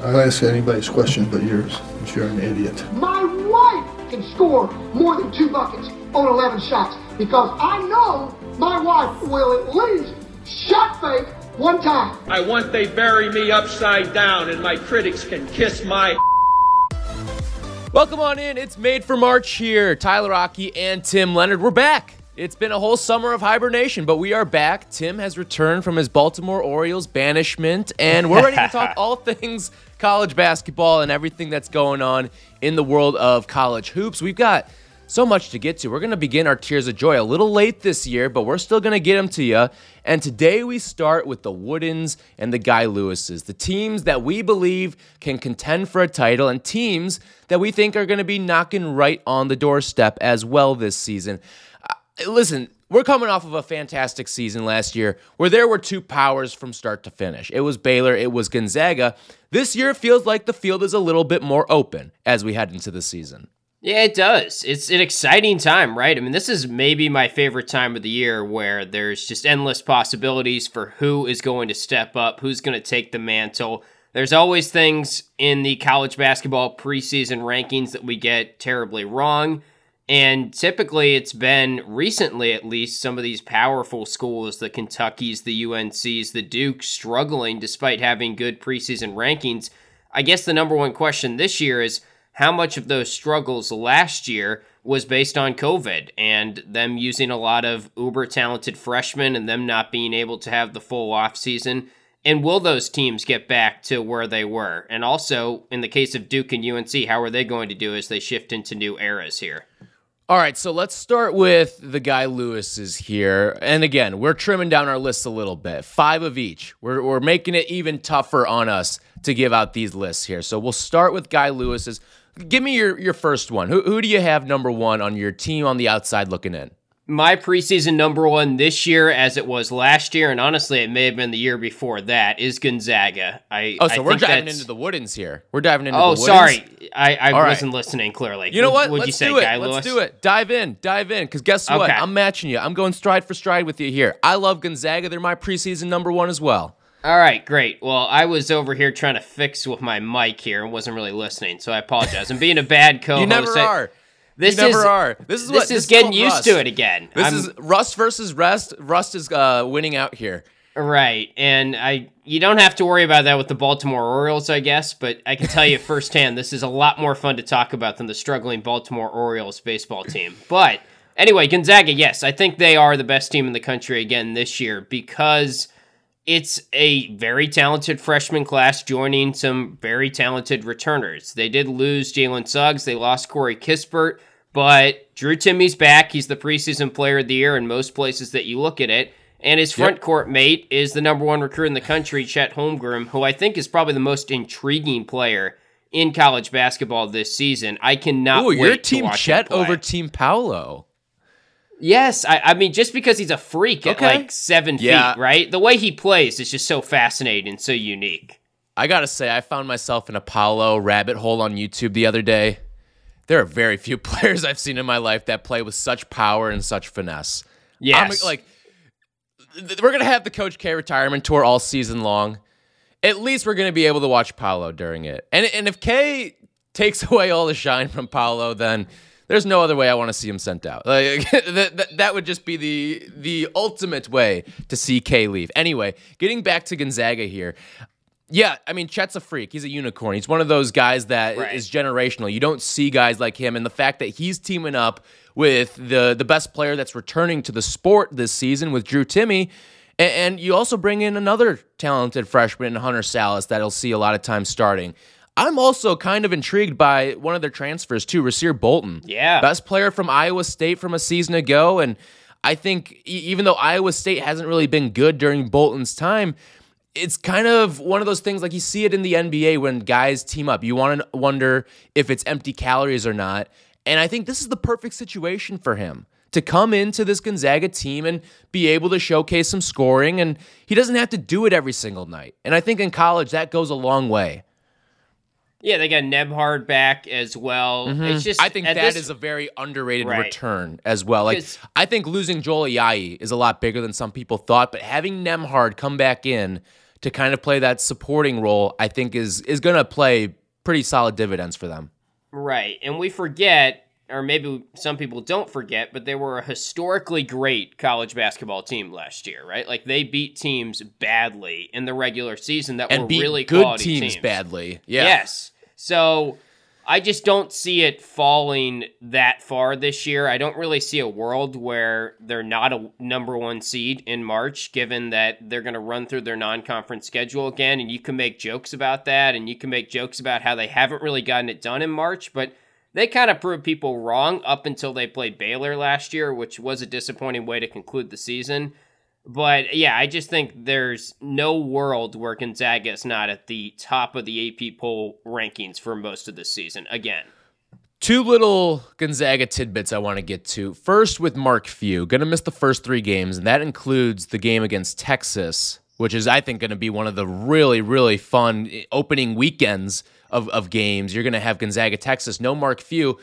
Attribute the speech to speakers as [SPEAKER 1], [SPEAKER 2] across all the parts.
[SPEAKER 1] I'll ask anybody's question but yours, if you're an idiot.
[SPEAKER 2] My wife can score more than two buckets on 11 shots because I know my wife will at least shot fake one time.
[SPEAKER 3] I want they bury me upside down and my critics can kiss my.
[SPEAKER 4] Welcome on in. It's Made for March here. Tyler Rocky and Tim Leonard. We're back. It's been a whole summer of hibernation, but we are back. Tim has returned from his Baltimore Orioles banishment, and we're ready to talk all things college basketball and everything that's going on in the world of college hoops. We've got so much to get to. We're going to begin our Tears of Joy a little late this year, but we're still going to get them to you. And today we start with the Woodens and the Guy Lewises, the teams that we believe can contend for a title and teams that we think are going to be knocking right on the doorstep as well this season. Uh, listen, we're coming off of a fantastic season last year where there were two powers from start to finish. It was Baylor, it was Gonzaga. This year feels like the field is a little bit more open as we head into the season.
[SPEAKER 5] Yeah, it does. It's an exciting time, right? I mean, this is maybe my favorite time of the year where there's just endless possibilities for who is going to step up, who's going to take the mantle. There's always things in the college basketball preseason rankings that we get terribly wrong. And typically, it's been recently at least some of these powerful schools, the Kentuckies, the UNCs, the Dukes, struggling despite having good preseason rankings. I guess the number one question this year is how much of those struggles last year was based on COVID and them using a lot of uber talented freshmen and them not being able to have the full offseason? And will those teams get back to where they were? And also, in the case of Duke and UNC, how are they going to do as they shift into new eras here?
[SPEAKER 4] All right, so let's start with the guy Lewis is here. And again, we're trimming down our list a little bit. Five of each. We're, we're making it even tougher on us to give out these lists here. So we'll start with Guy Lewis's. Give me your, your first one. Who, who do you have number one on your team on the outside looking in?
[SPEAKER 5] My preseason number one this year, as it was last year, and honestly, it may have been the year before that, is Gonzaga. I
[SPEAKER 4] oh, so
[SPEAKER 5] I
[SPEAKER 4] we're diving into the Woodens here. We're diving into.
[SPEAKER 5] Oh,
[SPEAKER 4] the Woodens.
[SPEAKER 5] Oh, sorry, I, I wasn't
[SPEAKER 4] right.
[SPEAKER 5] listening clearly.
[SPEAKER 4] You know what?
[SPEAKER 5] Would
[SPEAKER 4] Let's
[SPEAKER 5] you say,
[SPEAKER 4] do it.
[SPEAKER 5] Guy
[SPEAKER 4] Let's
[SPEAKER 5] Lewis?
[SPEAKER 4] do it. Dive in, dive in. Because guess what?
[SPEAKER 5] Okay.
[SPEAKER 4] I'm matching you. I'm going stride for stride with you here. I love Gonzaga. They're my preseason number one as well.
[SPEAKER 5] All right, great. Well, I was over here trying to fix with my mic here and wasn't really listening, so I apologize. I'm being a bad co-host.
[SPEAKER 4] You never
[SPEAKER 5] I-
[SPEAKER 4] are.
[SPEAKER 5] This
[SPEAKER 4] never
[SPEAKER 5] is
[SPEAKER 4] are. This is
[SPEAKER 5] this
[SPEAKER 4] what
[SPEAKER 5] is
[SPEAKER 4] this
[SPEAKER 5] getting used
[SPEAKER 4] rust.
[SPEAKER 5] to it again.
[SPEAKER 4] This
[SPEAKER 5] I'm-
[SPEAKER 4] is Rust versus Rest. Rust is uh, winning out here.
[SPEAKER 5] Right, and I you don't have to worry about that with the Baltimore Orioles, I guess, but I can tell you firsthand this is a lot more fun to talk about than the struggling Baltimore Orioles baseball team. But anyway, Gonzaga, yes, I think they are the best team in the country again this year because it's a very talented freshman class joining some very talented returners. They did lose Jalen Suggs, they lost Corey Kispert, but Drew Timme's back. He's the preseason player of the year in most places that you look at it. And his front
[SPEAKER 4] Yep.
[SPEAKER 5] court mate is the number one recruit in the country, Chet Holmgren, who I think is probably the most intriguing player in college basketball this season. I cannot
[SPEAKER 4] Ooh,
[SPEAKER 5] wait
[SPEAKER 4] your team Chet over Team Paolo.
[SPEAKER 5] Yes, I, I mean just because he's a freak at
[SPEAKER 4] Okay.
[SPEAKER 5] like seven
[SPEAKER 4] Yeah.
[SPEAKER 5] feet, right? The way he plays is just so fascinating and so unique.
[SPEAKER 4] I gotta say, I found myself in Apollo rabbit hole on YouTube the other day. There are very few players I've seen in my life that play with such power and such finesse.
[SPEAKER 5] Yes.
[SPEAKER 4] I'm, like th- we're gonna have the Coach K retirement tour all season long. At least we're gonna be able to watch Paolo during it. And and if K takes away all the shine from Paolo, then there's no other way I want to see him sent out. Like that, that, that would just be the the ultimate way to see K leave. Anyway, getting back to Gonzaga here. Yeah, I mean Chet's a freak. He's a unicorn. He's one of those guys that is
[SPEAKER 5] Right.
[SPEAKER 4] generational. You don't see guys like him, and the fact that he's teaming up with the the best player that's returning to the sport this season with Drew Timme, and, and you also bring in another talented freshman, Hunter Sallis, that'll see a lot of time starting. I'm also kind of intrigued by one of their transfers too, Rasir Bolton.
[SPEAKER 5] Yeah.
[SPEAKER 4] best player from Iowa State from a season ago, and I think even though Iowa State hasn't really been good during Bolton's time, it's kind of one of those things like you see it in the NBA when guys team up. You want to wonder if it's empty calories or not. And I think this is the perfect situation for him to come into this Gonzaga team and be able to showcase some scoring. And he doesn't have to do it every single night. And I think in college, that goes a long way.
[SPEAKER 5] Yeah, they got Nembhard back as well. It's just
[SPEAKER 4] Mm-hmm. I think
[SPEAKER 5] at
[SPEAKER 4] that is
[SPEAKER 5] this-
[SPEAKER 4] a very underrated
[SPEAKER 5] Right.
[SPEAKER 4] return as well. Like I think losing Joel Ayayi is a lot bigger than some people thought, but having Nembhard come back in to kind of play that supporting role, I think is is going to play pretty solid dividends for them.
[SPEAKER 5] Right. And we forget or maybe some people don't forget, but they were a historically great college basketball team last year, right? Like they beat teams badly in the regular season that
[SPEAKER 4] and
[SPEAKER 5] were really
[SPEAKER 4] good
[SPEAKER 5] quality
[SPEAKER 4] teams,
[SPEAKER 5] teams
[SPEAKER 4] badly. Yeah.
[SPEAKER 5] Yes. So I just don't see it falling that far this year. I don't really see a world where they're not a number one seed in March, given that they're going to run through their non conference schedule again. And you can make jokes about that, and you can make jokes about how they haven't really gotten it done in March, but they kind of proved people wrong up until they played Baylor last year, which was a disappointing way to conclude the season. But yeah, I just think there's no world where Gonzaga is not at the top of the AP poll rankings for most of the season again.
[SPEAKER 4] Two little Gonzaga tidbits I want to get to. First, with Mark Few, going to miss the first three games, and that includes the game against Texas, which is, I think, going to be one of the really, really fun eh, opening weekends of, of games. You're going to have Gonzaga, Texas, no Mark Few.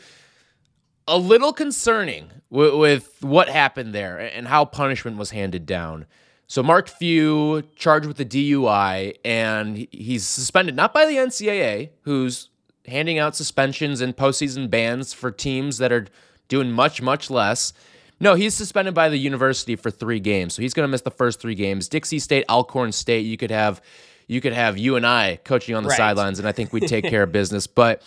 [SPEAKER 4] A little concerning with, with what happened there and how punishment was handed down. So Mark Few charged with the DUI, and he's suspended not by the NCAA, who's handing out suspensions and postseason bans for teams that are doing much, much less. No, he's suspended by the university for three games, so he's going to miss the first three games. Dixie State, Alcorn State, you could have you could have you and I coaching on the right. sidelines, and I think we'd take care of business. But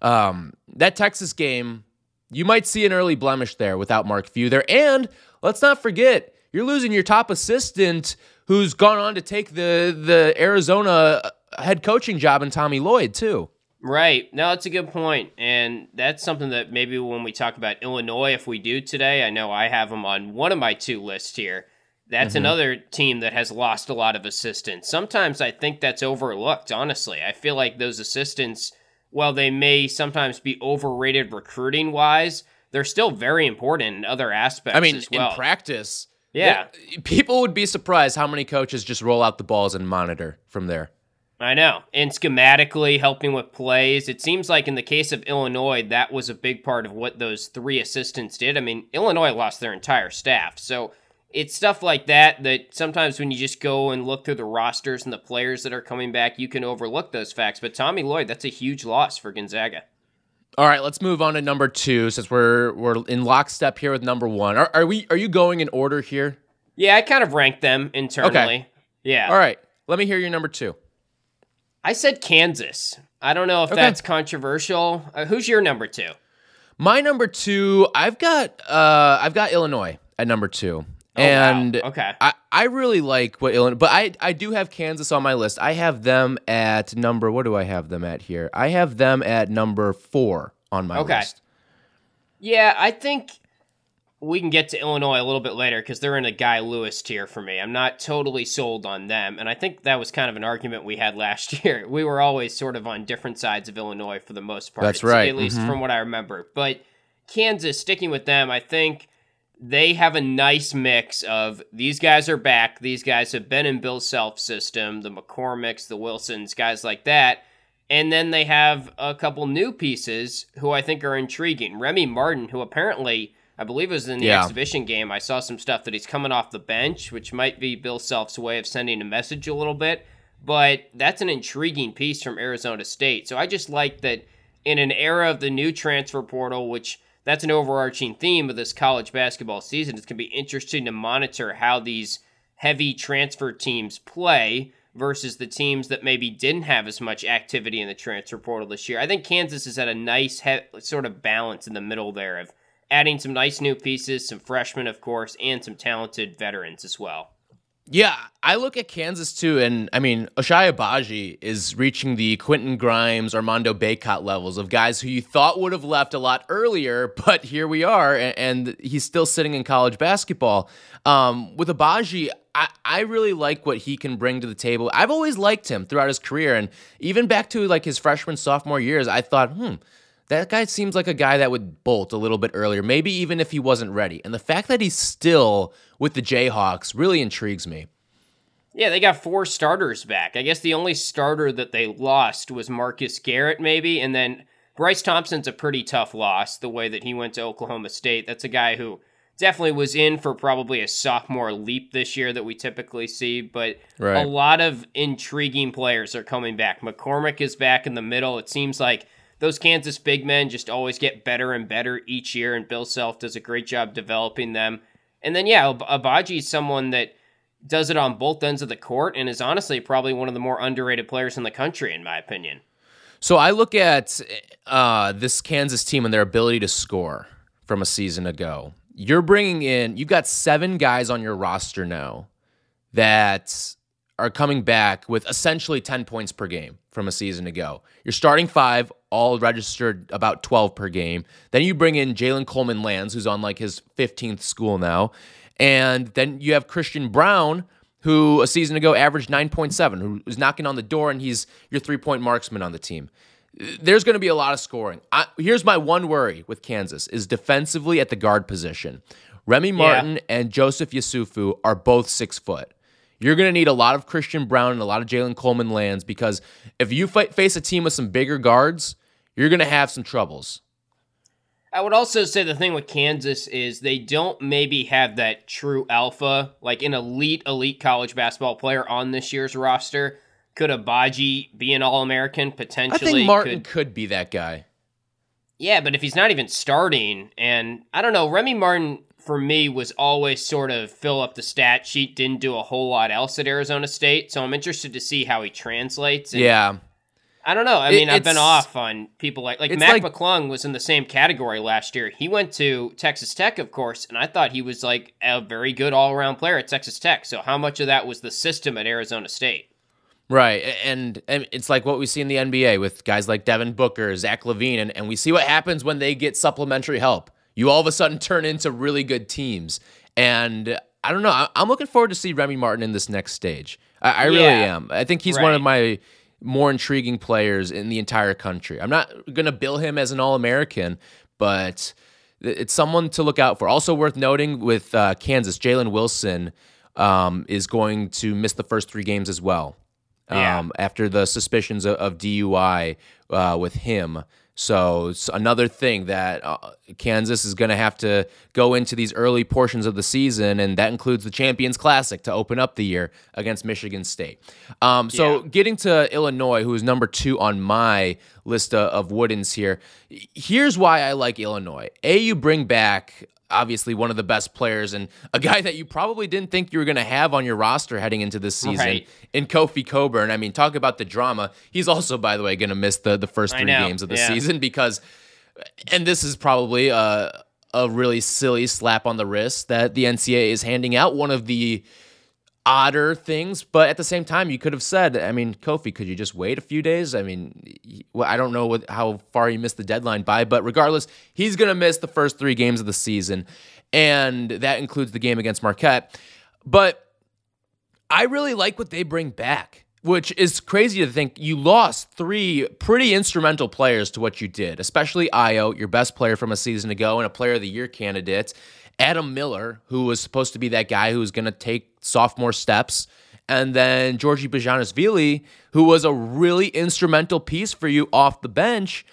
[SPEAKER 4] um, that Texas game, you might see an early blemish there without Mark Few there. And let's not forget, you're losing your top assistant who's gone on to take the the Arizona head coaching job in Tommy Lloyd too.
[SPEAKER 5] Right. No, that's a good point. And that's something that maybe when we talk about Illinois, if we do today, I know I have them on one of my two lists here. That's mm-hmm. another team that has lost a lot of assistants. Sometimes I think that's overlooked, honestly. I feel like those assistants, while they may sometimes be overrated recruiting wise, they're still very important in other aspects
[SPEAKER 4] I mean,
[SPEAKER 5] well.
[SPEAKER 4] in practice,
[SPEAKER 5] yeah.
[SPEAKER 4] people would be surprised how many coaches just roll out the balls and monitor from there.
[SPEAKER 5] I know. And schematically helping with plays. It seems like in the case of Illinois, that was a big part of what those three assistants did. I mean, Illinois lost their entire staff. So it's stuff like that that sometimes when you just go and look through the rosters and the players that are coming back, you can overlook those facts. But Tommy Lloyd, that's a huge loss for Gonzaga.
[SPEAKER 4] All right, let's move on to number two since we're we're in lockstep here with number one. Are, are we are you going in order here?
[SPEAKER 5] Yeah, I kind of ranked them internally. Okay. Yeah.
[SPEAKER 4] All right. Let me hear your number two.
[SPEAKER 5] I said Kansas. I don't know if okay. that's controversial. Uh, who's your number two?
[SPEAKER 4] My number two, I've got uh I've got Illinois at number two. Oh, and
[SPEAKER 5] wow. okay,
[SPEAKER 4] I, I really like what Illinois, but I I do have Kansas on my list. I have them at number. What do I have them at here? I have them at number four on my okay. list.
[SPEAKER 5] Yeah, I think we can get to Illinois a little bit later because they're in a Guy Lewis tier for me. I'm not totally sold on them, and I think that was kind of an argument we had last year. We were always sort of on different sides of Illinois for the most part.
[SPEAKER 4] That's right,
[SPEAKER 5] at least
[SPEAKER 4] mm-hmm.
[SPEAKER 5] from what I remember. But Kansas, sticking with them, I think they have a nice mix of these guys are back. These guys have been in Bill Self system, the McCormicks, the Wilsons, guys like that. And then they have a couple new pieces who I think are intriguing. Remy Martin, who apparently, I believe was in the yeah. exhibition game. I saw some stuff that he's coming off the bench, which might be Bill Self's way of sending a message a little bit. But that's an intriguing piece from Arizona State. So I just like that in an era of the new transfer portal, which that's an overarching theme of this college basketball season. It's going to be interesting to monitor how these heavy transfer teams play versus the teams that maybe didn't have as much activity in the transfer portal this year. I think Kansas is at a nice he- sort of balance in the middle there of adding some nice new pieces, some freshmen, of course, and some talented veterans as well.
[SPEAKER 4] Yeah, I look at Kansas too, and I mean, Ochai Agbaji is reaching the Quentin Grimes, Armando Bacot levels of guys who you thought would have left a lot earlier, but here we are, and, and he's still sitting in college basketball. Um, with Agbaji, I, I really like what he can bring to the table. I've always liked him throughout his career, and even back to like his freshman, sophomore years, I thought, hmm, that guy seems like a guy that would bolt a little bit earlier, maybe even if he wasn't ready. And the fact that he's still with the Jayhawks really intrigues me.
[SPEAKER 5] Yeah, they got four starters back. I guess the only starter that they lost was Marcus Garrett, maybe. And then Bryce Thompson's a pretty tough loss, the way that he went to Oklahoma State. That's a guy who definitely was in for probably a sophomore leap this year that we typically see, but
[SPEAKER 4] Right.
[SPEAKER 5] a lot of intriguing players are coming back. McCormick is back in the middle. It seems like those Kansas big men just always get better and better each year, and Bill Self does a great job developing them. And then, yeah, Ab- Agbaji is someone that does it on both ends of the court and is honestly probably one of the more underrated players in the country, in my opinion.
[SPEAKER 4] So I look at uh, this Kansas team and their ability to score from a season ago. You're bringing in, you've got seven guys on your roster now that are coming back with essentially 10 points per game from a season ago. You're starting five, all registered about 12 per game. Then you bring in Jalen Coleman Lands, who's on like his 15th school now. And then you have Christian Braun, who a season ago averaged 9.7, who was knocking on the door, and he's your three point marksman on the team. There's going to be a lot of scoring. I, here's my one worry with Kansas is defensively at the guard position. Remy Martin and Joseph Yesufu are both six foot. You're going to need a lot of Christian Braun and a lot of Jalen Coleman lands because if you fight, face a team with some bigger guards, you're going to have some troubles.
[SPEAKER 5] I would also say the thing with Kansas is they don't maybe have that true alpha, like an elite, elite college basketball player on this year's roster. Could Agbaji be an All American potentially?
[SPEAKER 4] I think Martin
[SPEAKER 5] Could-
[SPEAKER 4] could be that guy.
[SPEAKER 5] yeah, but if he's not even starting, and I don't know, Remy Martin for me was always sort of fill up the stat sheet, didn't do a whole lot else at Arizona State. So I'm interested to see how he translates. And
[SPEAKER 4] Yeah.
[SPEAKER 5] I don't know. I
[SPEAKER 4] It-
[SPEAKER 5] mean, I've been off on people like like Mac
[SPEAKER 4] like-
[SPEAKER 5] McClung was in the same category last year. He went to Texas Tech, of course, and I thought he was like a very good all around player at Texas Tech. So how much of that was the system at Arizona State?
[SPEAKER 4] Right. And, and it's like what we see in the NBA with guys like Devin Booker, Zach LaVine, and, and we see what happens when they get supplementary help. You all of a sudden turn into really good teams. And I don't know. I- I'm looking forward to see Remy Martin in this next stage. I, I really
[SPEAKER 5] Yeah.
[SPEAKER 4] am. I think he's one of my more intriguing players in the entire country. I'm not going to bill him as an All American, but it's someone to look out for. Also worth noting with uh, Kansas, Jalen Wilson um, is going to miss the first three games as well
[SPEAKER 5] Yeah.
[SPEAKER 4] um, after the suspicions of, of DUI uh, with him. So it's another thing that uh, Kansas is going to have to go into these early portions of the season, and that includes the Champions Classic to open up the year against Michigan State. Um, so
[SPEAKER 5] Yeah.
[SPEAKER 4] getting to Illinois, who is number two on my list of, of Woodens here. Here's why I like Illinois. A, you bring back obviously one of the best players and a guy that you probably didn't think you were going to have on your roster heading into this season
[SPEAKER 5] Right.
[SPEAKER 4] in Kofi Cockburn. I mean, talk about the drama. He's also, by the way, going to miss the, the first three games of the
[SPEAKER 5] yeah.
[SPEAKER 4] season because, and this is probably a, a really silly slap on the wrist that the NCAA is handing out one of the odder things, but at the same time, you could have said, I mean, Kofi, could you just wait a few days? I mean, well, I don't know what, how far he missed the deadline by, but regardless, he's going to miss the first three games of the season, and that includes the game against Marquette. But I really like what they bring back, which is crazy to think you lost three pretty instrumental players to what you did, especially Ayo, your best player from a season ago and a player of the year candidate. Adam Miller, who was supposed to be that guy who was going to take sophomore steps. And then Giorgi Bezhanishvili, who was a really instrumental piece for you off the bench.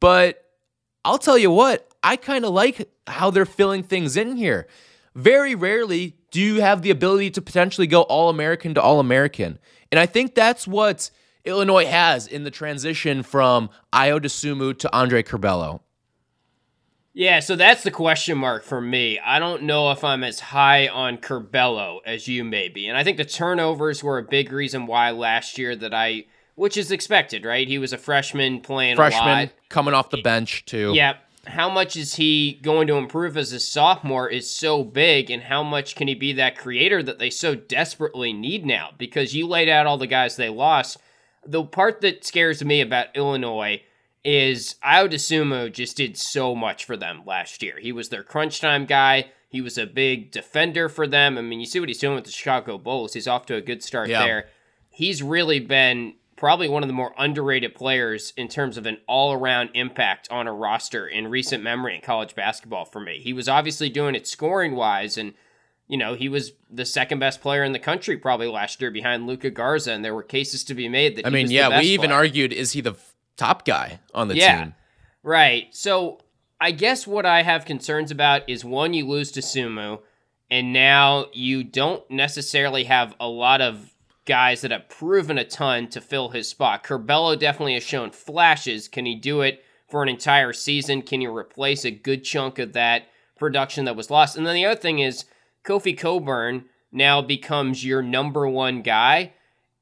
[SPEAKER 4] But I'll tell you what, I kind of like how they're filling things in here. Very rarely do you have the ability to potentially go All American to All American. And I think that's what Illinois has in the transition from Ayo Dosunmu to Andre Curbelo.
[SPEAKER 5] Yeah, so that's the question mark for me. I don't know if I'm as high on Curbelo as you may be. And I think the turnovers were a big reason why last year that I which is expected, right? He was a freshman playing a
[SPEAKER 4] Freshman coming off the bench, too.
[SPEAKER 5] Yeah. How much is he going to improve as a sophomore is so big, and how much can he be that creator that they so desperately need now? Because you laid out all the guys they lost. The part that scares me about Illinois is Ayo Dosunmu uh, just did so much for them last year. He was their crunch time guy. He was a big defender for them. I mean, you see what he's doing with the Chicago Bulls. He's off to a good start
[SPEAKER 4] Yeah.
[SPEAKER 5] there. He's really been probably one of the more underrated players in terms of an all-around impact on a roster in recent memory in college basketball for me. He was obviously doing it scoring wise and you know, he was the second best player in the country probably last year behind Luka Garza and there were cases to be made that
[SPEAKER 4] I
[SPEAKER 5] he
[SPEAKER 4] mean,
[SPEAKER 5] was the
[SPEAKER 4] yeah, we even
[SPEAKER 5] player.
[SPEAKER 4] argued is he the top guy on the
[SPEAKER 5] Yeah.
[SPEAKER 4] team?
[SPEAKER 5] Right. So I guess what I have concerns about is one, you lose Dosunmu, and now you don't necessarily have a lot of guys that have proven a ton to fill his spot. Curbelo definitely has shown flashes. Can he do it for an entire season? Can you replace a good chunk of that production that was lost? And then the other thing is Kofi Cockburn now becomes your number one guy.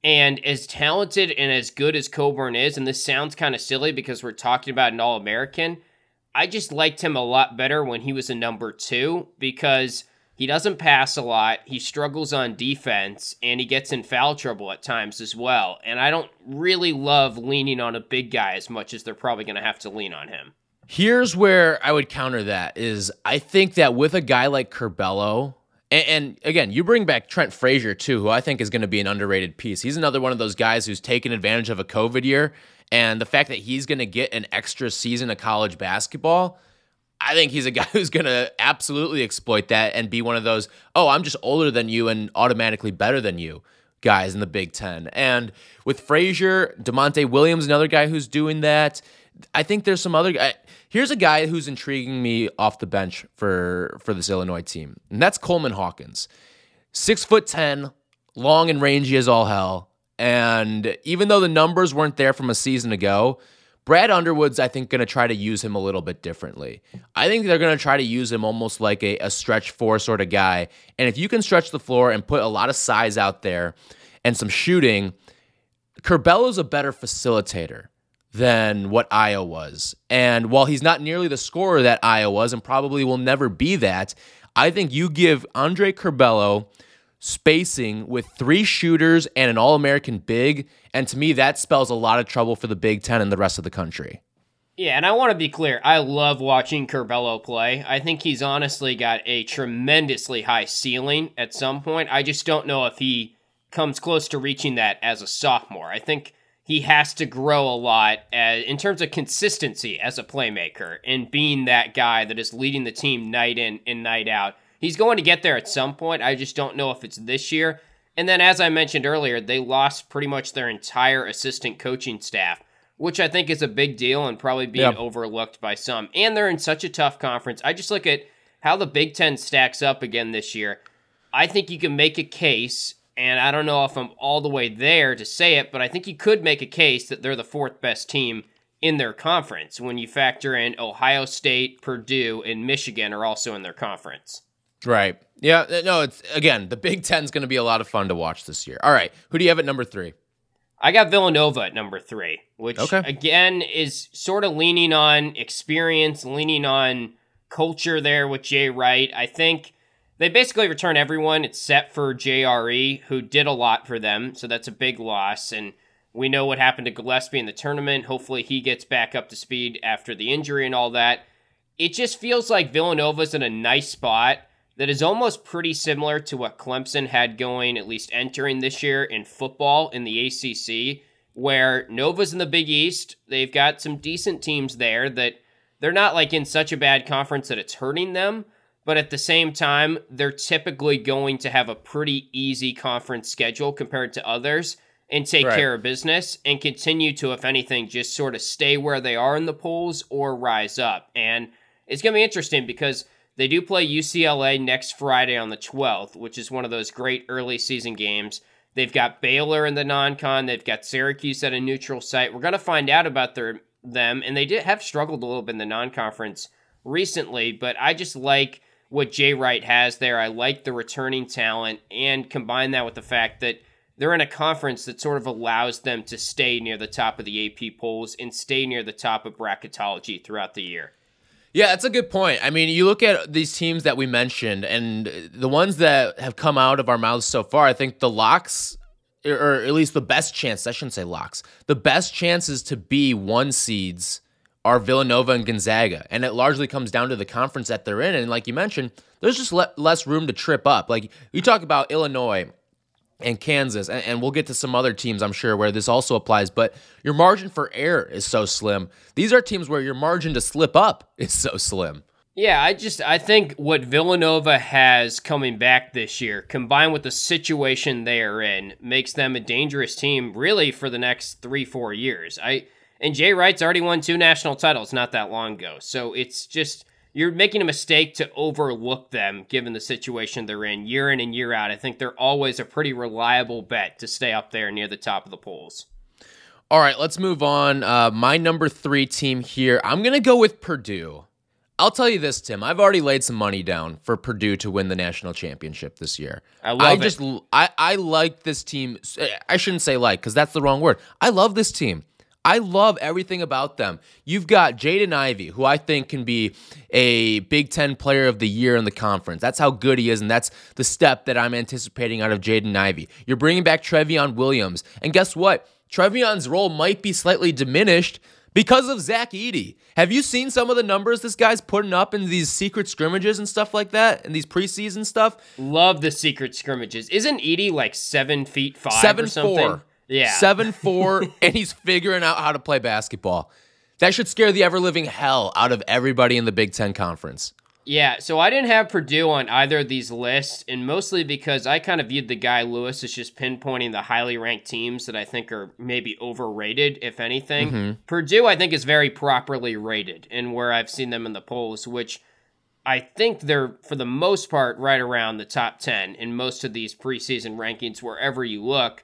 [SPEAKER 5] And as talented and as good as Cockburn is, and this sounds kind of silly because we're talking about an All American, I just liked him a lot better when he was a number two because he doesn't pass a lot. He struggles on defense and he gets in foul trouble at times as well. And I don't really love leaning on a big guy as much as they're probably going to have to lean on him.
[SPEAKER 4] Here's where I would counter that is I think that with a guy like Curbelo, and, and, again, you bring back Trent Frazier too, who I think is going to be an underrated piece. He's another one of those guys who's taken advantage of a COVID year, and the fact that he's going to get an extra season of college basketball. I think he's a guy who's going to absolutely exploit that and be one of those, oh, I'm just older than you and automatically better than you guys in the Big Ten. And with Frazier, Da'Monte Williams, another guy who's doing that. I think there's some other guy. Here's a guy who's intriguing me off the bench for for this Illinois team, and that's Coleman Hawkins. Six foot ten, long and rangy as all hell. And even though the numbers weren't there from a season ago, Brad Underwood's, I think, going to try to use him a little bit differently. I think they're going to try to use him almost like a, a stretch four sort of guy. And if you can stretch the floor and put a lot of size out there and some shooting, Curbelo's a better facilitator than what Ayo was. And while he's not nearly the scorer that Ayo was and probably will never be that, I think you give Andre Curbelo spacing with three shooters and an All American big. And to me, that spells a lot of trouble for the Big Ten and the rest of the country.
[SPEAKER 5] Yeah, and I want to be clear. I love watching Curbelo play. I think he's honestly got a tremendously high ceiling at some point. I just don't know if he comes close to reaching that as a sophomore. I think he has to grow a lot as, in terms of consistency as a playmaker and being that guy that is leading the team night in and night out. He's going to get there at some point. I just don't know if it's this year. And then, as I mentioned earlier, they lost pretty much their entire assistant coaching staff, which I think is a big deal and probably being yep. overlooked by some. And they're in such a tough conference. I just look at how the Big Ten stacks up again this year. I think you can make a case and I don't know if I'm all the way there to say it, but I think you could make a case that they're the fourth best team in their conference when you factor in Ohio State, Purdue, and Michigan are also in their conference.
[SPEAKER 4] Right. Yeah. Uh, no, it's again, the Big Ten's going to be a lot of fun to watch this year. All right. Who do you have at number three?
[SPEAKER 5] I got Villanova at number three, which okay. again is sort of leaning on experience, leaning on culture there with Jay Wright. I think they basically return everyone except for JRE, who did a lot for them, so that's a big loss. And we know what happened to Gillespie in the tournament. Hopefully, he gets back up to speed after the injury and all that. It just feels like Villanova's in a nice spot that is almost pretty similar to what Clemson had going, at least entering this year in football in the ACC, where Nova's in the Big East. They've got some decent teams there that they're not like in such a bad conference that it's hurting them but at the same time, they're typically going to have a pretty easy conference schedule compared to others and take right. care of business and continue to, if anything, just sort of stay where they are in the polls or rise up. And it's going to be interesting because they do play UCLA next Friday on the 12th, which is one of those great early season games. They've got Baylor in the non con, they've got Syracuse at a neutral site. We're going to find out about their them, and they did have struggled a little bit in the non conference recently, but I just like what Jay Wright has there. I like the returning talent and combine that with the fact that they're in a conference that sort of allows them to stay near the top of the AP polls and stay near the top of bracketology throughout the year.
[SPEAKER 4] Yeah, that's a good point. I mean, you look at these teams that we mentioned and the ones that have come out of our mouths so far, I think the locks or at least the best chance, I shouldn't say locks. The best chances to be one seeds are Villanova and Gonzaga. And it largely comes down to the conference that they're in. And like you mentioned, there's just le- less room to trip up. Like you talk about Illinois and Kansas, and, and, we'll get to some other teams, I'm sure, where this also applies, but your margin for error is so slim. These are teams where your margin to slip up is so slim.
[SPEAKER 5] Yeah, I just I think what Villanova has coming back this year, combined with the situation they are in, makes them a dangerous team really for the next three, four years. I And Jay Wright's already won two national titles not that long ago. So it's just you're making a mistake to overlook them given the situation they're in year in and year out. I think they're always a pretty reliable bet to stay up there near the top of the polls.
[SPEAKER 4] All right, let's move on. Uh, my number three team here, I'm going to go with Purdue. I'll tell you this, Tim. I've already laid some money down for Purdue to win the national championship this year.
[SPEAKER 5] I love
[SPEAKER 4] I
[SPEAKER 5] it.
[SPEAKER 4] just I I like this team. I shouldn't say like because that's the wrong word. I love this team. I love everything about them. You've got Jaden Ivey, who I think can be a Big Ten Player of the Year in the conference. That's how good he is, and that's the step that I'm anticipating out of Jaden Ivey. You're bringing back Trevion Williams, and guess what? Trevion's role might be slightly diminished because of Zach Edey. Have you seen some of the numbers this guy's putting up in these secret scrimmages and stuff like that, and these preseason stuff?
[SPEAKER 5] Love the secret scrimmages. Isn't Edey like seven feet five
[SPEAKER 4] Seven
[SPEAKER 5] or something?
[SPEAKER 4] four.
[SPEAKER 5] Yeah.
[SPEAKER 4] Seven four, and he's figuring out how to play basketball. That should scare the ever living hell out of everybody in the Big Ten Conference.
[SPEAKER 5] Yeah, so I didn't have Purdue on either of these lists, and mostly because I kind of viewed the guy Lewis as just pinpointing the highly ranked teams that I think are maybe overrated, if anything.
[SPEAKER 4] Mm-hmm.
[SPEAKER 5] Purdue, I think, is very properly rated in where I've seen them in the polls, which I think they're, for the most part, right around the top 10 in most of these preseason rankings, wherever you look.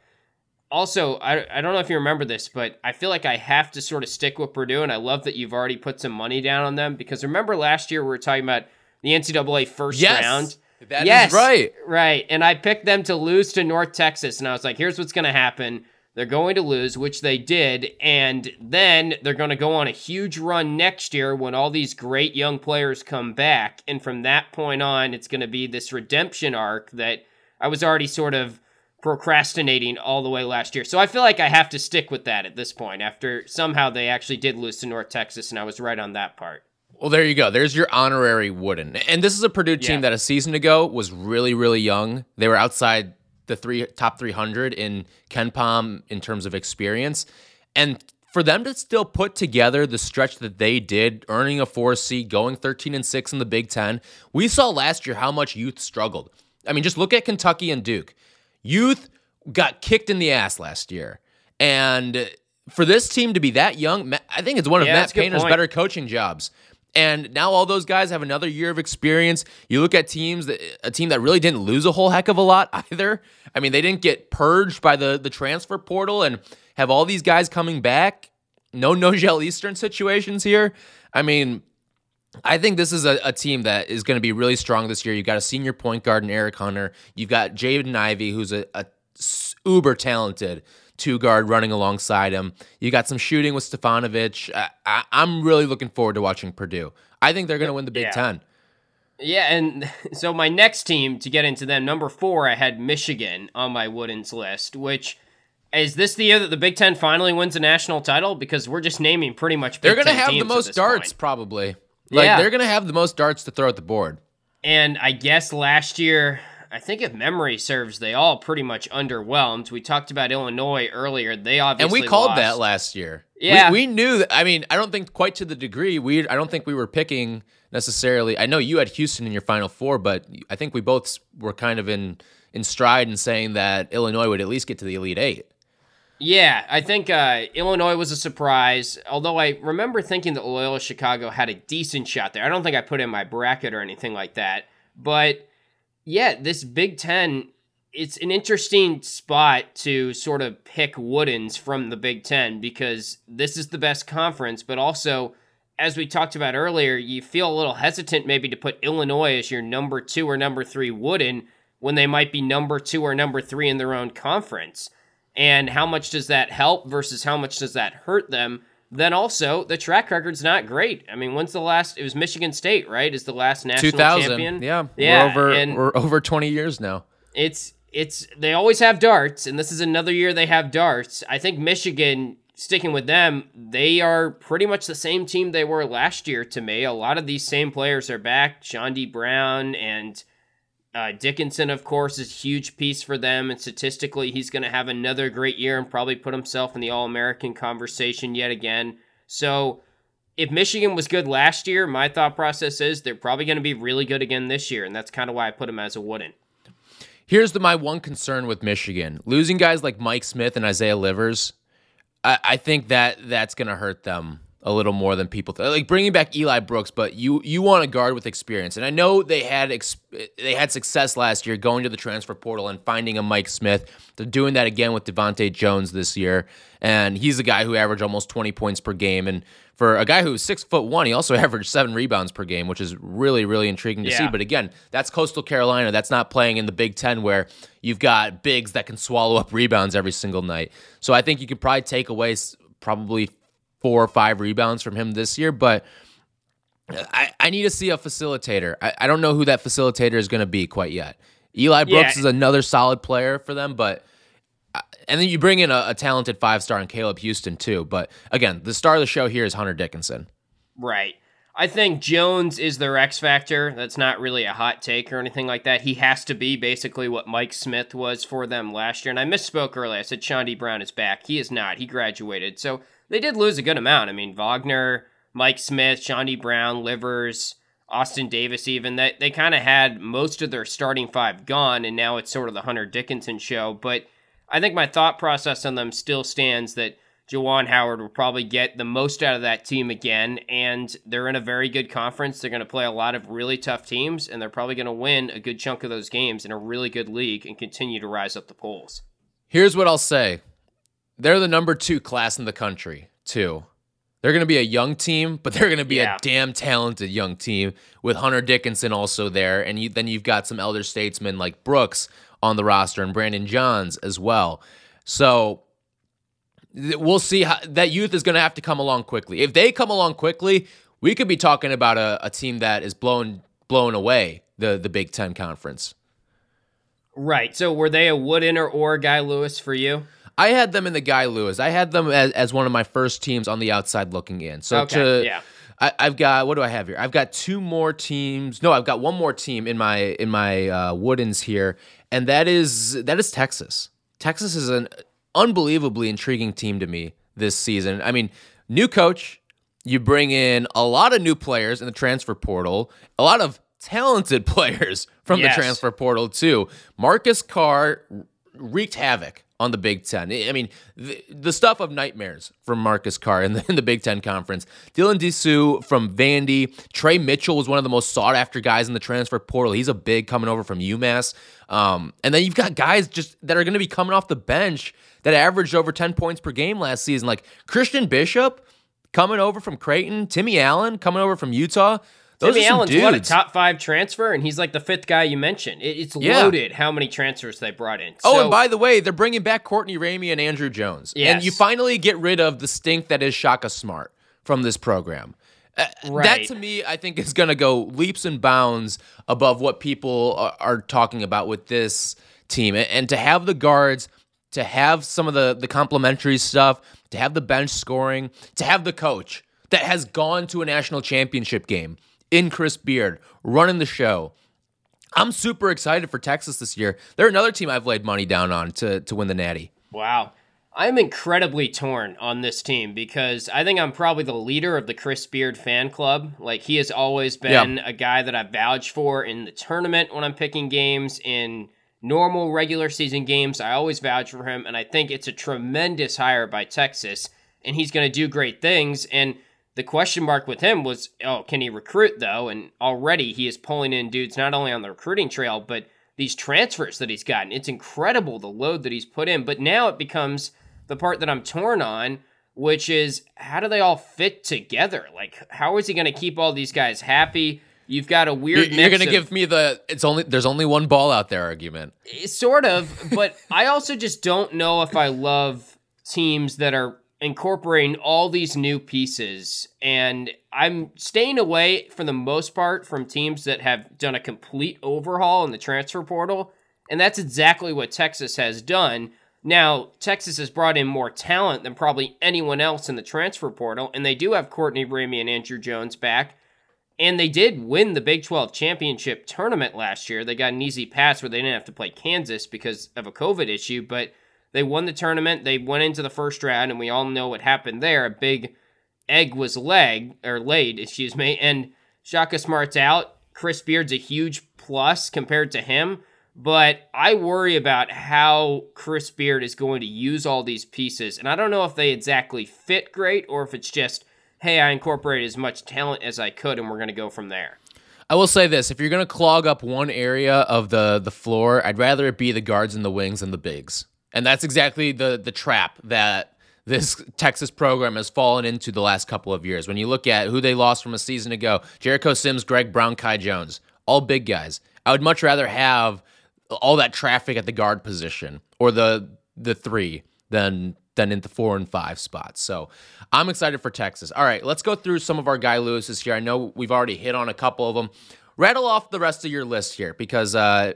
[SPEAKER 5] Also, I, I don't know if you remember this, but I feel like I have to sort of stick with Purdue, and I love that you've already put some money down on them because remember last year we were talking about the NCAA first
[SPEAKER 4] Yes,
[SPEAKER 5] round?
[SPEAKER 4] that is
[SPEAKER 5] yes,
[SPEAKER 4] right.
[SPEAKER 5] Right. And I picked them to lose to North Texas, and I was like, here's what's going to happen. They're going to lose, which they did, and then they're going to go on a huge run next year when all these great young players come back. And from that point on, it's going to be this redemption arc that I was already sort of procrastinating all the way last year. So I feel like I have to stick with that at this point after somehow they actually did lose to North Texas, and I was right on that part.
[SPEAKER 4] Well, there you go. There's your honorary Wooden. And this is a Purdue team
[SPEAKER 5] Yeah.
[SPEAKER 4] that a season ago was really, really young. They were outside the three top 300 in KenPom in terms of experience. And for them to still put together the stretch that they did, earning a four seed, going 13 and 6 in the Big Ten, we saw last year how much youth struggled. I mean, just look at Kentucky and Duke. Youth got kicked in the ass last year. And for this team to be that young, I think it's one of
[SPEAKER 5] Yeah,
[SPEAKER 4] Matt Painter's better coaching jobs. And now all those guys have another year of experience. You look at teams that a team that really didn't lose a whole heck of a lot either. I mean, they didn't get purged by the the transfer portal and have all these guys coming back. No Nojel Eastern situations here. I mean, I think this is a, a team that is going to be really strong this year. You've got a senior point guard in Eric Hunter. You've got Jaden Ivey, who's a uber talented two guard running alongside him. You got some shooting with Stefanovic. I, I'm really looking forward to watching Purdue. I think they're going to win the Big
[SPEAKER 5] Yeah.
[SPEAKER 4] Ten.
[SPEAKER 5] Yeah, and so my next team to get into them, number four, I had Michigan on my Woodens list, which is this the year that the Big Ten finally wins a national title? Because we're just naming pretty much Big
[SPEAKER 4] They're going to have the most darts,
[SPEAKER 5] point.
[SPEAKER 4] probably. Like
[SPEAKER 5] Yeah.
[SPEAKER 4] they're going to have the most darts to throw at the board.
[SPEAKER 5] And I guess last year, I think if memory serves, they all pretty much underwhelmed. We talked about Illinois earlier. They obviously And
[SPEAKER 4] we called
[SPEAKER 5] lost.
[SPEAKER 4] that last year. We-
[SPEAKER 5] Yeah.
[SPEAKER 4] we, knew that. I mean, I don't think quite to the degree. We I don't think we were picking necessarily. I know you had Houston in your final four, but I think we both were kind of in in stride in saying that Illinois would at least get to the Elite Eight.
[SPEAKER 5] Yeah, I think uh, Illinois was a surprise. Although I remember thinking that Loyola Chicago had a decent shot there. I don't think I put in my bracket or anything like that. But yeah, this Big Ten, it's an interesting spot to sort of pick Woodens from the Big Ten because this is the best conference, but also. As we talked about earlier, you feel a little hesitant maybe to put Illinois as your number two or number three Wooden when they might be number two or number three in their own conference and how much does that help versus how much does that hurt them then also the track record's not great i mean when's the last it was michigan state right is the last national
[SPEAKER 4] 2000.
[SPEAKER 5] champion
[SPEAKER 4] Yeah,
[SPEAKER 5] yeah
[SPEAKER 4] We're over
[SPEAKER 5] and
[SPEAKER 4] we're over 20 years now.
[SPEAKER 5] it's it's they always have darts and this is another year they have darts i think michigan sticking with them they are pretty much the same team they were last year to me a lot of these same players are back Chaundee brown and uh, Dickinson, of course, is a huge piece for them, and statistically, he's going to have another great year and probably put himself in the All American conversation yet again. So, if Michigan was good last year, my thought process is they're probably going to be really good again this year, and that's kind of why I put him as a wooden.
[SPEAKER 4] Here's the, my one concern with Michigan: losing guys like Mike Smith and Isaiah Livers. I, I think that that's going to hurt them a little more than people th- like bringing back Eli Brooks, but you you want a guard with experience, and I know they had ex- they had success last year going to the transfer portal and finding a Mike Smith. They're doing that again with DeVante Jones this year, and he's a guy who averaged almost twenty points per game, and for a guy who's six foot one, he also averaged seven rebounds per game, which is really really intriguing to
[SPEAKER 5] Yeah.
[SPEAKER 4] see. But again, that's Coastal Carolina. That's not playing in the Big Ten where you've got bigs that can swallow up rebounds every single night. So I think you could probably take away probably four or five rebounds from him this year, but I, I need to see a facilitator. I, I don't know who that facilitator is going to be quite yet. Eli Brooks
[SPEAKER 5] Yeah.
[SPEAKER 4] is another solid player for them, but uh, and then you bring in a, a talented five star in Caleb Houston too. But again, the star of the show here is Hunter Dickinson.
[SPEAKER 5] Right. I think Jones is their X factor. That's not really a hot take or anything like that. He has to be basically what Mike Smith was for them last year. And I misspoke earlier. I said Chaundee Brown is back. He is not. He graduated. So they did lose a good amount. I mean, Wagner, Mike Smith, Chaundee Brown, Livers, Austin Davis, even that they kind of had most of their starting five gone, and now it's sort of the Hunter Dickinson show. But I think my thought process on them still stands that Juwan Howard will probably get the most out of that team again, and they're in a very good conference. They're going to play a lot of really tough teams, and they're probably going to win a good chunk of those games in a really good league and continue to rise up the polls.
[SPEAKER 4] Here's what I'll say they're the number two class in the country, too. They're going to be a young team, but they're going to be
[SPEAKER 5] Yeah.
[SPEAKER 4] a damn talented young team with Hunter Dickinson also there. And you, then you've got some elder statesmen like Brooks on the roster and Brandon Johns as well. So we'll see how that youth is going to have to come along quickly. If they come along quickly, we could be talking about a, a team that is blown blown away the the Big Ten conference.
[SPEAKER 5] Right. So were they a Woodinner or Guy Lewis for you?
[SPEAKER 4] I had them in the Guy Lewis. I had them as, as one of my first teams on the outside looking in. So
[SPEAKER 5] Okay,
[SPEAKER 4] to
[SPEAKER 5] yeah.
[SPEAKER 4] I, I've got what do I have here? I've got two more teams. No, I've got one more team in my in my uh, Woodens here, and that is that is Texas. Texas is an unbelievably intriguing team to me this season. I mean, new coach. You bring in a lot of new players in the transfer portal, a lot of talented players from
[SPEAKER 5] Yes.
[SPEAKER 4] the transfer portal too. Marcus Carr wreaked havoc on the Big Ten. I mean, the, the stuff of nightmares from Marcus Carr in the, in the Big Ten Conference. Dylan Disu from Vandy. Tre Mitchell was one of the most sought after guys in the transfer portal. He's a big coming over from UMass. Um, and then you've got guys just that are going to be coming off the bench that averaged over 10 points per game last season, like Christian Bishop coming over from Creighton, Timmy Allen coming over from Utah. Those
[SPEAKER 5] Timmy Allen's
[SPEAKER 4] dudes.
[SPEAKER 5] what a top five transfer, and he's like the fifth guy you mentioned. It, it's
[SPEAKER 4] Yeah.
[SPEAKER 5] loaded how many transfers they brought in.
[SPEAKER 4] Oh,
[SPEAKER 5] So-
[SPEAKER 4] and by the way, they're bringing back Courtney Ramey and Andrew Jones. And you finally get rid of the stink that is Shaka Smart from this program. Uh, That to me, I think is going to go leaps and bounds above what people are, are talking about with this team. And, and to have the guards, to have some of the the complementary stuff, to have the bench scoring, to have the coach that has gone to a national championship game in Chris Beard running the show. I'm super excited for Texas this year. They're another team I've laid money down on to to win the Natty.
[SPEAKER 5] Wow. I'm incredibly torn on this team because I think I'm probably the leader of the Chris Beard fan club. Like, he has always been a guy that I vouch for in the tournament when I'm picking games, in normal regular season games. I always vouch for him, and I think it's a tremendous hire by Texas, and he's going to do great things. And the question mark with him was, oh, can he recruit, though? And already he is pulling in dudes not only on the recruiting trail, but these transfers that he's gotten. It's incredible the load that he's put in. But now it becomes the part that I'm torn on, which is how do they all fit together? Like, how is he going to keep all these guys happy? You've got a weird.
[SPEAKER 4] you're gonna
[SPEAKER 5] of-
[SPEAKER 4] give me the it's only there's only one ball out there argument.
[SPEAKER 5] Eh, sort of, but I also just don't know if I love teams that are incorporating all these new pieces. And I'm staying away for the most part from teams that have done a complete overhaul in the transfer portal. And that's exactly what Texas has done. Now, Texas has brought in more talent than probably anyone else in the transfer portal, and they do have Courtney Ramey and Andrew Jones back. And they did win the Big 12 championship tournament last year. They got an easy pass where they didn't have to play Kansas because of a COVID issue, but they won the tournament. They went into the first round, and we all know what happened there. A big egg was leg or laid, excuse me, and Shaka Smart's out. Chris Beard's a huge plus compared to him, But I worry about how Chris Beard is going to use all these pieces. And I don't know if they exactly fit great or if it's just, hey, I incorporated as much talent as I could and we're going to go from there.
[SPEAKER 4] I will say this: if you're going to clog up one area of the the floor, I'd rather it be the guards and the wings and the bigs. And that's exactly the the trap that this Texas program has fallen into the last couple of years. When you look at who they lost from a season ago, Jericho Sims, Greg Brown, Kai Jones, all big guys. I would much rather have all that traffic at the guard position or the the three than than in the four and five spots. So I'm excited for Texas. All right, let's go through some of our guy Lewis's here. I know we've already hit on a couple of them. Rattle off the rest of your list here because uh,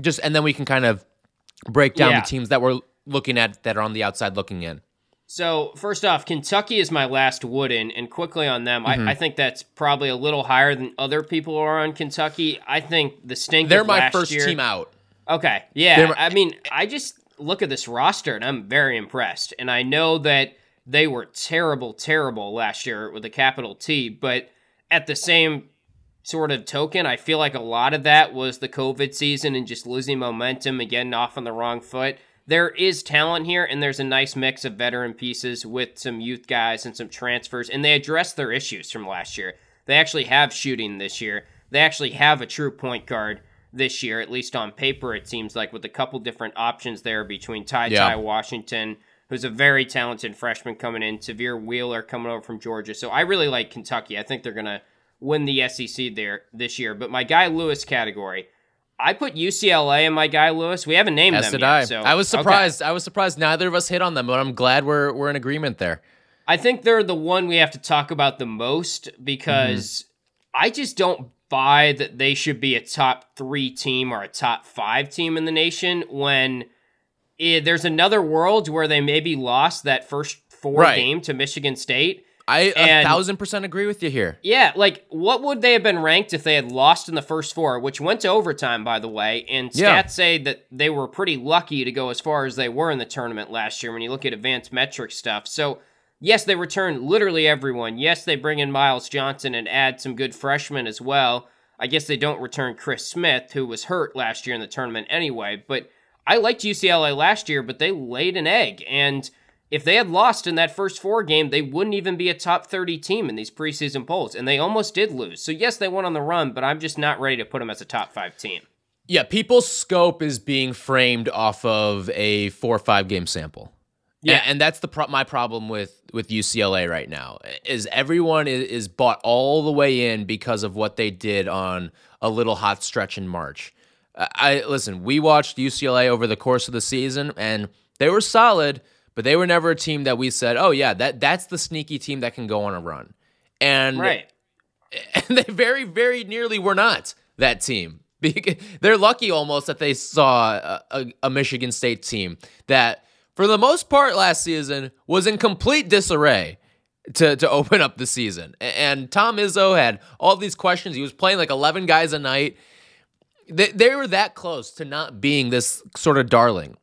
[SPEAKER 4] just and then we can kind of break down
[SPEAKER 5] Yeah.
[SPEAKER 4] the teams that we're looking at that are on the outside looking in.
[SPEAKER 5] So first off, Kentucky is my last wooden, and quickly on them,
[SPEAKER 4] Mm-hmm.
[SPEAKER 5] I, I think that's probably a little higher than other people are on Kentucky. I think the stink.
[SPEAKER 4] They're my first
[SPEAKER 5] year,
[SPEAKER 4] team out.
[SPEAKER 5] Okay, yeah.
[SPEAKER 4] My-
[SPEAKER 5] I mean, I just look at this roster and I'm very impressed. And I know that they were terrible, terrible last year with a capital T, but at the same sort of token, I feel like a lot of that was the COVID season and just losing momentum and getting off on the wrong foot. There is talent here, and there's a nice mix of veteran pieces with some youth guys and some transfers, and they address their issues from last year. They actually have shooting this year. They actually have a true point guard this year, at least on paper, it seems like, with a couple different options there between Ty
[SPEAKER 4] Yeah.
[SPEAKER 5] Ty Washington, who's a very talented freshman coming in, Sahvir Wheeler coming over from Georgia. So I really like Kentucky. I think they're going to win the SEC there this year. But my guy Lewis category, I put UCLA in my guy Lewis. We haven't named
[SPEAKER 4] As
[SPEAKER 5] them
[SPEAKER 4] did
[SPEAKER 5] yet.
[SPEAKER 4] I.
[SPEAKER 5] So
[SPEAKER 4] I was
[SPEAKER 5] okay.
[SPEAKER 4] surprised. I was surprised neither of us hit on them, but I'm glad we're we're in agreement there.
[SPEAKER 5] I think they're the one we have to talk about the most because I just don't buy that they should be a top three team or a top five team in the nation when eh, there's another world where they maybe lost that first four
[SPEAKER 4] Right.
[SPEAKER 5] game to Michigan State.
[SPEAKER 4] I a
[SPEAKER 5] And-
[SPEAKER 4] thousand percent agree with you here.
[SPEAKER 5] Yeah, like what would they have been ranked if they had lost in the first four, which went to overtime, by the way? And stats
[SPEAKER 4] Yeah.
[SPEAKER 5] say that they were pretty lucky to go as far as they were in the tournament last year when you look at advanced metric stuff. So, yes, they return literally everyone. Yes, they bring in Myles Johnson and add some good freshmen as well. I guess they don't return Chris Smith, who was hurt last year in the tournament anyway. But I liked UCLA last year, but they laid an egg. And if they had lost in that first four game, they wouldn't even be a top 30 team in these preseason polls. And they almost did lose. So, yes, they went on the run, but I'm just not ready to put them as a top five team.
[SPEAKER 4] Yeah, people's scope is being framed off of a four or five game sample.
[SPEAKER 5] Yeah.
[SPEAKER 4] and, and that's the pro- my problem with with UCLA right now is everyone is, is bought all the way in because of what they did on a little hot stretch in March. I listen. We watched UCLA over the course of the season, and they were solid, but they were never a team that we said, "Oh yeah, that that's the sneaky team that can go on a run." And
[SPEAKER 5] Right.
[SPEAKER 4] and they very, very nearly were not that team. They're lucky almost that they saw a, a, a Michigan State team that, for the most part, last season was in complete disarray to, to open up the season. And Tom Izzo had all these questions. He was playing like 11 guys a night. They, they were that close to not being this sort of darling.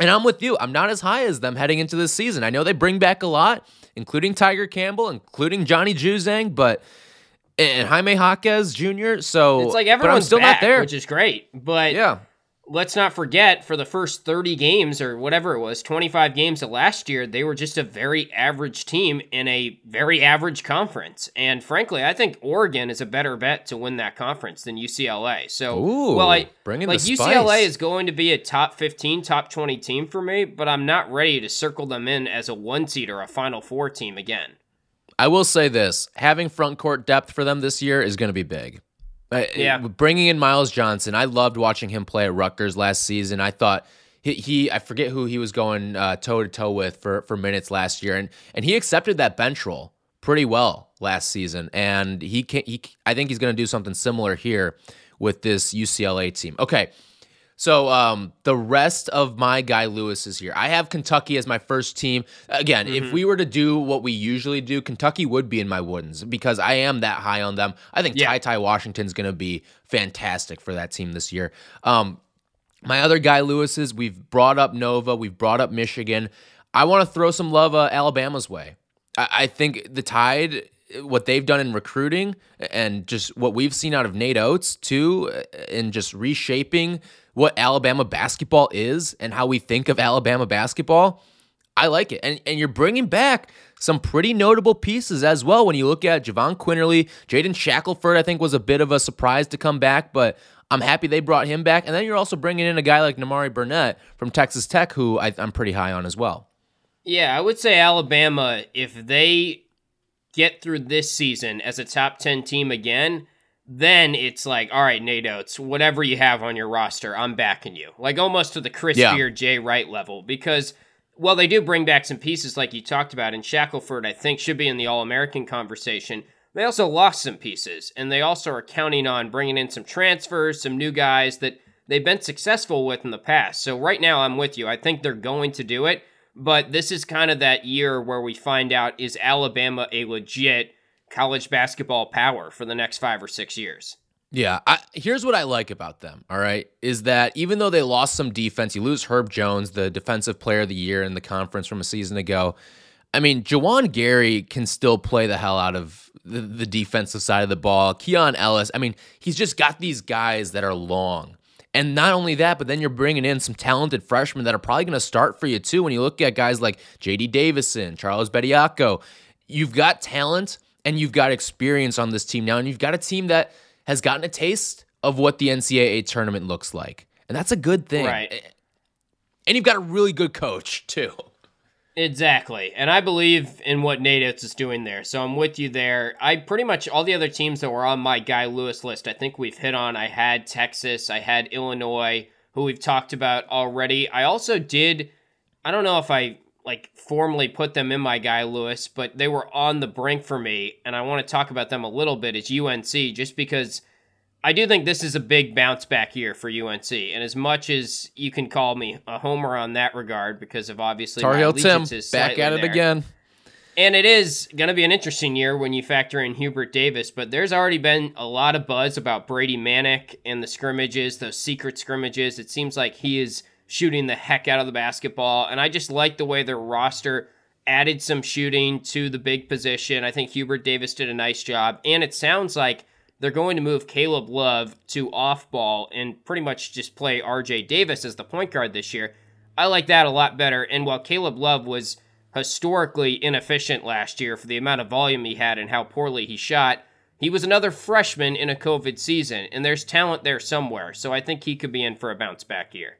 [SPEAKER 4] And I'm with you. I'm not as high as them heading into this season. I know they bring back a lot, including Tyger Campbell, including Johnny Juzang, but and Jaime Jaquez Jr. So
[SPEAKER 5] It's like everyone's
[SPEAKER 4] still
[SPEAKER 5] back,
[SPEAKER 4] not there.
[SPEAKER 5] which is great. But
[SPEAKER 4] yeah,
[SPEAKER 5] let's not forget for the first 30 games or whatever it was 25 games of last year they were just a very average team in a very average conference. And frankly i think oregon is a better bet to win that conference than ucla so
[SPEAKER 4] Ooh,
[SPEAKER 5] well i
[SPEAKER 4] bring in
[SPEAKER 5] like ucla is going to be a top 15 top 20 team for me but i'm not ready to circle them in as a one seed or a final four team again.
[SPEAKER 4] I will say this: having front court depth for them this year is going to be big. Uh,
[SPEAKER 5] Yeah.
[SPEAKER 4] bringing in Myles Johnson, I loved watching him play at Rutgers last season. I thought he, he I forget who he was going toe to toe with for for minutes last year, and and he accepted that bench role pretty well last season, and he can he I think he's going to do something similar here with this UCLA team. Okay. So um, the rest of my guy Lewis is here. I have Kentucky as my first team. Again, if we were to do what we usually do, Kentucky would be in my woodens because I am that high on them. I think
[SPEAKER 5] Yeah.
[SPEAKER 4] TyTy Washington's going to be fantastic for that team this year. Um, my other guy Lewis's, we've brought up Nova, we've brought up Michigan. I want to throw some love uh, Alabama's way. I, I think the Tide, what they've done in recruiting and just what we've seen out of Nate Oats too, uh, in just reshaping what Alabama basketball is and how we think of Alabama basketball, I like it. And and you're bringing back some pretty notable pieces as well. When you look at Jahvon Quinerly, Jaden Shackelford, I think was a bit of a surprise to come back, but I'm happy they brought him back. And then you're also bringing in a guy like Nimari Burnett from Texas Tech, who I, I'm pretty high on as well.
[SPEAKER 5] Yeah, I would say Alabama, if they get through this season as a top 10 team again, then it's like, all right, Nate Oats, whatever you have on your roster, I'm backing you. Like almost to the Chris
[SPEAKER 4] Yeah.
[SPEAKER 5] Jay Wright level. Because, well, they do bring back some pieces like you talked about, and Shackelford, I think, should be in the All American conversation. They also lost some pieces, and they also are counting on bringing in some transfers, some new guys that they've been successful with in the past. So right now, I'm with you. I think they're going to do it. But this is kind of that year where we find out is Alabama a legit college basketball power for the next five or six years?
[SPEAKER 4] Yeah, I, here's what I like about them. All right, is that even though they lost some defense, you lose Herb Jones, the defensive player of the year in the conference from a season ago. I mean, Juwan Gary can still play the hell out of the, the defensive side of the ball. Keon Ellis, I mean, he's just got these guys that are long. And not only that, but then you're bringing in some talented freshmen that are probably going to start for you too. When you look at guys like J.D. Davison, Charles Bediako, you've got talent and you've got experience on this team now, and you've got a team that has gotten a taste of what the NCAA tournament looks like, and that's a good thing.
[SPEAKER 5] Right.
[SPEAKER 4] And you've got a really good coach too.
[SPEAKER 5] Exactly. And I believe in what Nate Oats is doing there. So I'm with you there. I pretty much all the other teams that were on my Guy Lewis list, I think we've hit on. I had Texas, I had Illinois, who we've talked about already. I also did I don't know if I like formally put them in my Guy Lewis, but they were on the brink for me, and I want to talk about them a little bit. It's UNC, just because I do think this is a big bounce back year for UNC. And as much as you can call me a homer on that regard, because of obviously
[SPEAKER 4] Tar Heel Tim back at it
[SPEAKER 5] there.
[SPEAKER 4] again.
[SPEAKER 5] And it is going to be an interesting year when you factor in Hubert Davis, but there's already been a lot of buzz about Brady Manek and the scrimmages, those secret scrimmages. It seems like he is shooting the heck out of the basketball, and I just like the way their roster added some shooting to the big position. I think Hubert Davis did a nice job, and it sounds like they're going to move Caleb Love to off ball and pretty much just play RJ Davis as the point guard this year. I like that a lot better. And while Caleb Love was historically inefficient last year for the amount of volume he had and how poorly he shot, he was another freshman in a COVID season, and there's talent there somewhere. So I think he could be in for a bounce back year.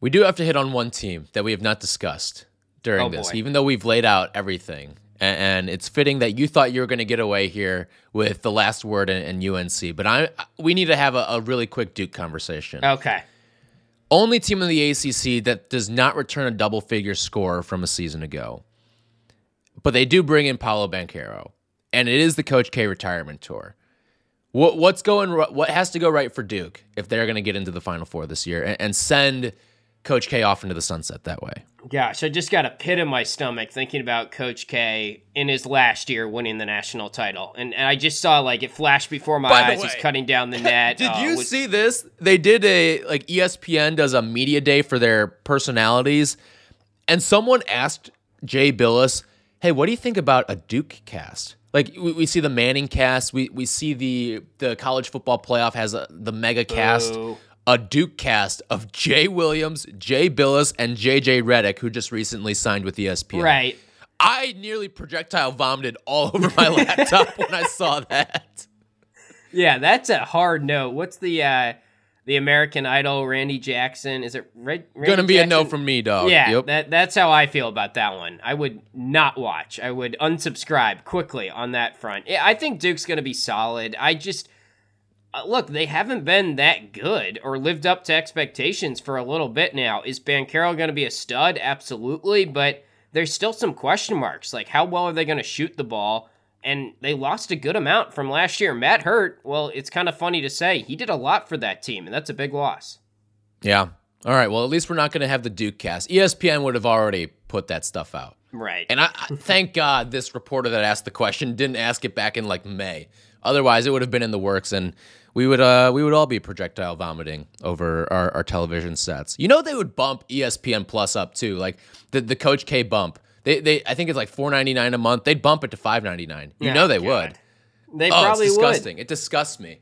[SPEAKER 4] We do have to hit on one team that we have not discussed during
[SPEAKER 5] Oh,
[SPEAKER 4] this,
[SPEAKER 5] boy.
[SPEAKER 4] even though we've laid out everything. And it's fitting that you thought you were going to get away here with the last word in, in UNC, but I we need to have a, a really quick Duke conversation.
[SPEAKER 5] Okay.
[SPEAKER 4] Only team in the ACC that does not return a double figure score from a season ago. But they do bring in Paolo Banchero, and it is the Coach K retirement tour. What what's going what has to go right for Duke if they're going to get into the Final Four this year and, and send Coach K off into the sunset that way?
[SPEAKER 5] Gosh, I just got a pit in my stomach thinking about Coach K in his last year winning the national title. And, and I just saw like it flashed before my eyes. He's cutting down the net.
[SPEAKER 4] Did
[SPEAKER 5] Uh,
[SPEAKER 4] you
[SPEAKER 5] was-
[SPEAKER 4] see this? They did a like ESPN does a media day for their personalities, and someone asked Jay Bilas, "Hey, what do you think about a Duke cast?" Like we, we see the Manning cast, we we see the the college football playoff has a, the mega cast. A Duke cast of Jay Williams, Jay Bilas, and JJ Redick, who just recently signed with ESPN.
[SPEAKER 5] Right.
[SPEAKER 4] I nearly projectile vomited all over my laptop when I saw that.
[SPEAKER 5] Yeah, that's a hard no. What's the uh the American Idol Randy Jackson? Is it Red, Randy
[SPEAKER 4] Gonna be a no from me, dog.
[SPEAKER 5] Yeah,
[SPEAKER 4] Yep.
[SPEAKER 5] that that's how I feel about that one. I would not watch. I would unsubscribe quickly on that front. I think Duke's going to be solid. I just Uh, look, they haven't been that good or lived up to expectations for a little bit now. Is Banchero going to be a stud? Absolutely, but there's still some question marks. Like how well are they going to shoot the ball? And they lost a good amount from last year. Matt Hurt, well, it's kind of funny to say. He did a lot for that team, and that's a big loss.
[SPEAKER 4] Yeah. All right. Well, at least we're not going to have the Duke cast. ESPN would have already put that stuff out.
[SPEAKER 5] Right.
[SPEAKER 4] And I, I thank God this reporter that asked the question didn't ask it back in like May. Otherwise, it would have been in the works, and we would uh we would all be projectile vomiting over our, our television sets. You know they would bump ESPN Plus up too, like the the Coach K bump. They they I think it's like four ninety nine a month. They'd bump it to five ninety nine. You
[SPEAKER 5] Yeah,
[SPEAKER 4] know they
[SPEAKER 5] God.
[SPEAKER 4] would.
[SPEAKER 5] they
[SPEAKER 4] Oh,
[SPEAKER 5] probably
[SPEAKER 4] it's
[SPEAKER 5] would.
[SPEAKER 4] disgusting. It disgusts me.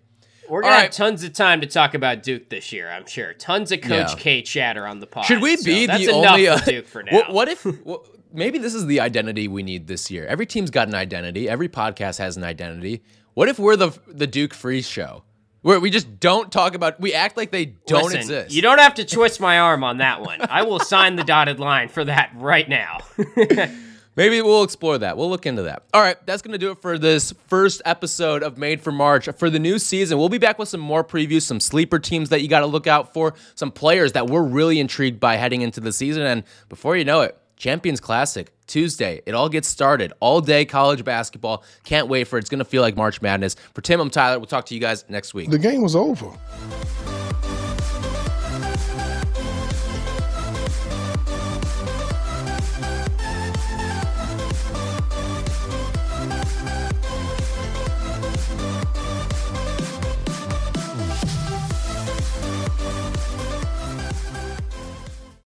[SPEAKER 5] We're gonna
[SPEAKER 4] All
[SPEAKER 5] have tons of time to talk about Duke this year. I'm sure. Tons of Coach
[SPEAKER 4] Yeah.
[SPEAKER 5] K chatter on the pod.
[SPEAKER 4] Should we be
[SPEAKER 5] that's
[SPEAKER 4] the only uh,
[SPEAKER 5] Duke for now?
[SPEAKER 4] What, what if what, maybe this is the identity we need this year? Every team's got an identity. Every podcast has an identity. What if we're the the Duke Freeze show? Where we just don't talk about we act like they don't
[SPEAKER 5] Listen,
[SPEAKER 4] exist.
[SPEAKER 5] You don't have to twist my arm on that one. I will sign the dotted line for that right now.
[SPEAKER 4] Maybe we'll explore that. We'll look into that. All right, that's going to do it for this first episode of Made for March. For the new season, we'll be back with some more previews, some sleeper teams that you got to look out for, some players that we're really intrigued by heading into the season. And before you know it, Champions Classic, Tuesday. It all gets started. All day college basketball. Can't wait for it. It's going to feel like March Madness. For Tim, I'm Tyler. We'll talk to you guys next week.
[SPEAKER 6] The game was over.